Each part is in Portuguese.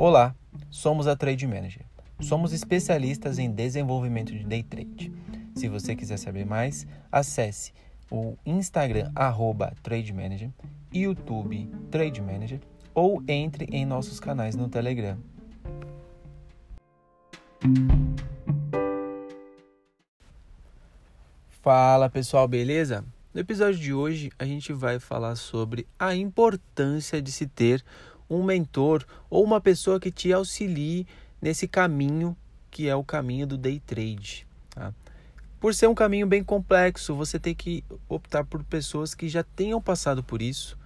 Olá, somos a Trade Manager. Somos especialistas em desenvolvimento de day trade. Se você quiser saber mais, acesse o Instagram arroba Trade Manager, YouTube Trade Manager ou entre em nossos canais no Telegram. Fala pessoal, beleza? No episódio de hoje a gente vai falar sobre a importância de se ter um mentor ou uma pessoa que te auxilie nesse caminho que é o caminho do day trade. Tá? Por ser um caminho bem complexo, você tem que optar por pessoas que já tenham passado por isso,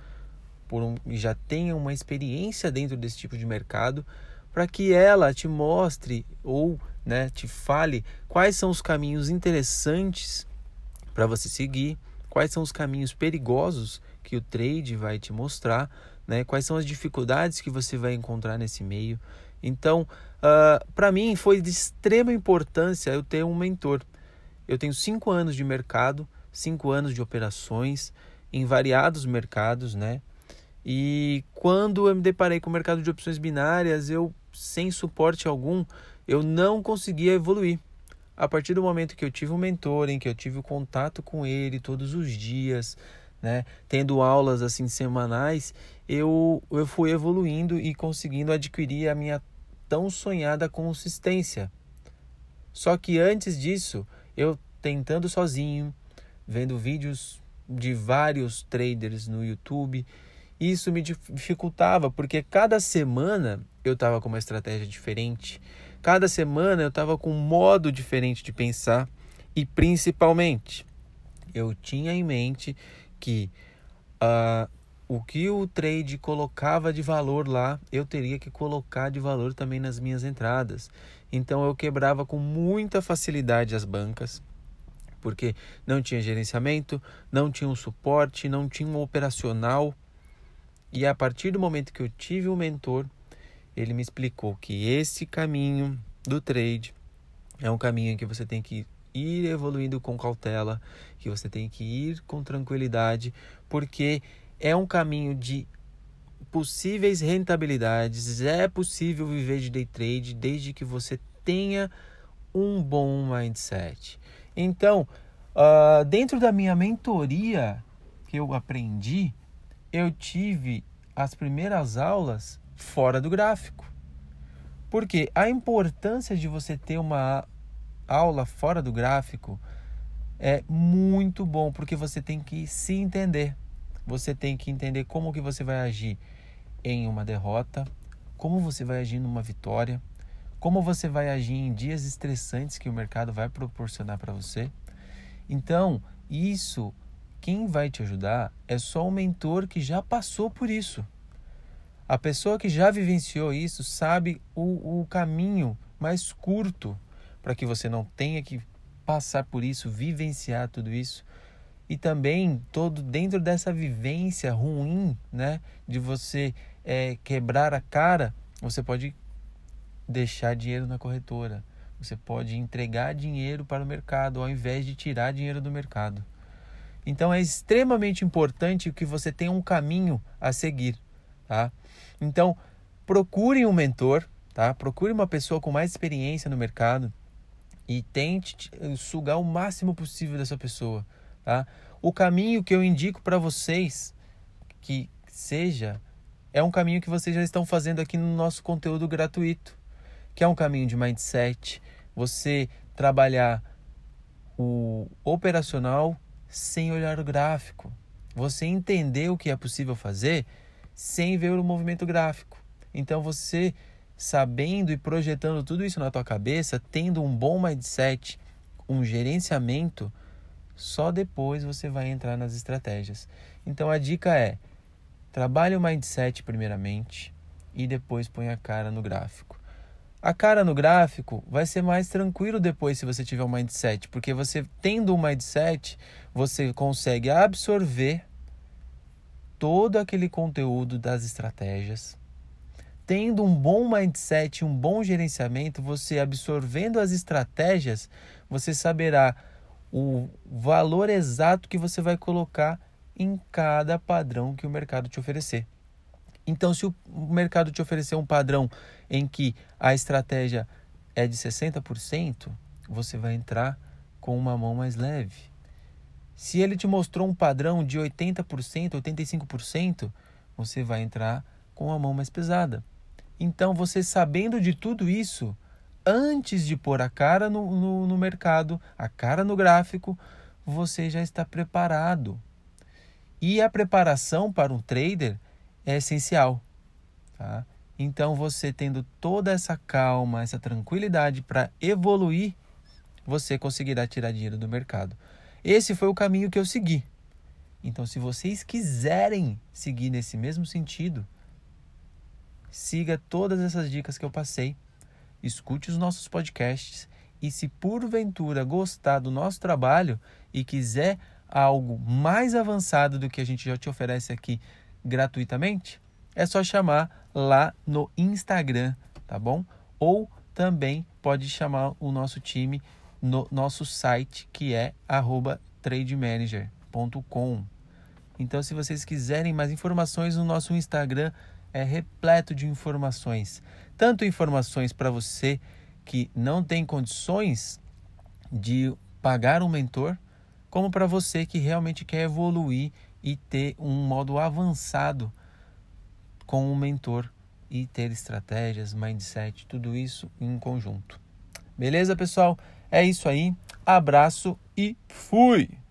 por um, já tenham uma experiência dentro desse tipo de mercado, para que ela te mostre ou né, te fale quais são os caminhos interessantes para você seguir quais são os caminhos perigosos que o trade vai te mostrar, né? quais são as dificuldades que você vai encontrar nesse meio. Então, uh, ah, para mim foi de extrema importância eu ter um mentor. Eu tenho cinco anos de mercado, cinco anos de operações em variados mercados, né? E quando eu me deparei com o mercado de opções binárias, eu sem suporte algum, eu não conseguia evoluir a partir do momento que eu tive um mentor, em que eu tive o contato com ele todos os dias, né, tendo aulas assim semanais, eu, eu fui evoluindo e conseguindo adquirir a minha tão sonhada consistência. Só que antes disso, eu tentando sozinho, vendo vídeos de vários traders no YouTube, isso me dificultava, porque cada semana eu estava com uma estratégia diferente Cada semana eu estava com um modo diferente de pensar e principalmente eu tinha em mente que uh, o que o trade colocava de valor lá, eu teria que colocar de valor também nas minhas entradas. Então eu quebrava com muita facilidade as bancas, porque não tinha gerenciamento, não tinha um suporte, não tinha um operacional. E a partir do momento que eu tive um mentor, ele me explicou que esse caminho do trade é um caminho que você tem que ir evoluindo com cautela, que você tem que ir com tranquilidade, porque é um caminho de possíveis rentabilidades. É possível viver de day trade desde que você tenha um bom mindset. Então, uh, dentro da minha mentoria que eu aprendi, eu tive as primeiras aulas fora do gráfico. Porque a importância de você ter uma aula fora do gráfico é muito bom, porque você tem que se entender. Você tem que entender como que você vai agir em uma derrota, como você vai agir numa vitória, como você vai agir em dias estressantes que o mercado vai proporcionar para você. Então, isso quem vai te ajudar é só um mentor que já passou por isso. A pessoa que já vivenciou isso sabe o, o caminho mais curto para que você não tenha que passar por isso, vivenciar tudo isso. E também todo dentro dessa vivência ruim, né, de você é, quebrar a cara, você pode deixar dinheiro na corretora. Você pode entregar dinheiro para o mercado ao invés de tirar dinheiro do mercado. Então é extremamente importante que você tenha um caminho a seguir tá? Então, procure um mentor, tá? Procure uma pessoa com mais experiência no mercado e tente sugar o máximo possível dessa pessoa, tá? O caminho que eu indico para vocês que seja é um caminho que vocês já estão fazendo aqui no nosso conteúdo gratuito, que é um caminho de mindset, você trabalhar o operacional sem olhar o gráfico. Você entender o que é possível fazer sem ver o movimento gráfico. Então você sabendo e projetando tudo isso na tua cabeça, tendo um bom mindset, um gerenciamento, só depois você vai entrar nas estratégias. Então a dica é: trabalhe o mindset primeiramente e depois põe a cara no gráfico. A cara no gráfico vai ser mais tranquilo depois se você tiver um mindset, porque você tendo um mindset, você consegue absorver todo aquele conteúdo das estratégias. Tendo um bom mindset, um bom gerenciamento, você absorvendo as estratégias, você saberá o valor exato que você vai colocar em cada padrão que o mercado te oferecer. Então, se o mercado te oferecer um padrão em que a estratégia é de 60%, você vai entrar com uma mão mais leve. Se ele te mostrou um padrão de 80%, 85%, você vai entrar com a mão mais pesada. Então, você sabendo de tudo isso, antes de pôr a cara no, no, no mercado, a cara no gráfico, você já está preparado. E a preparação para um trader é essencial. Tá? Então, você tendo toda essa calma, essa tranquilidade para evoluir, você conseguirá tirar dinheiro do mercado. Esse foi o caminho que eu segui. Então, se vocês quiserem seguir nesse mesmo sentido, siga todas essas dicas que eu passei, escute os nossos podcasts e se porventura gostar do nosso trabalho e quiser algo mais avançado do que a gente já te oferece aqui gratuitamente, é só chamar lá no Instagram, tá bom? Ou também pode chamar o nosso time no nosso site que é trademanager.com. Então, se vocês quiserem mais informações, o nosso Instagram é repleto de informações. Tanto informações para você que não tem condições de pagar um mentor, como para você que realmente quer evoluir e ter um modo avançado com um mentor e ter estratégias, mindset, tudo isso em conjunto. Beleza, pessoal? É isso aí. Abraço e fui!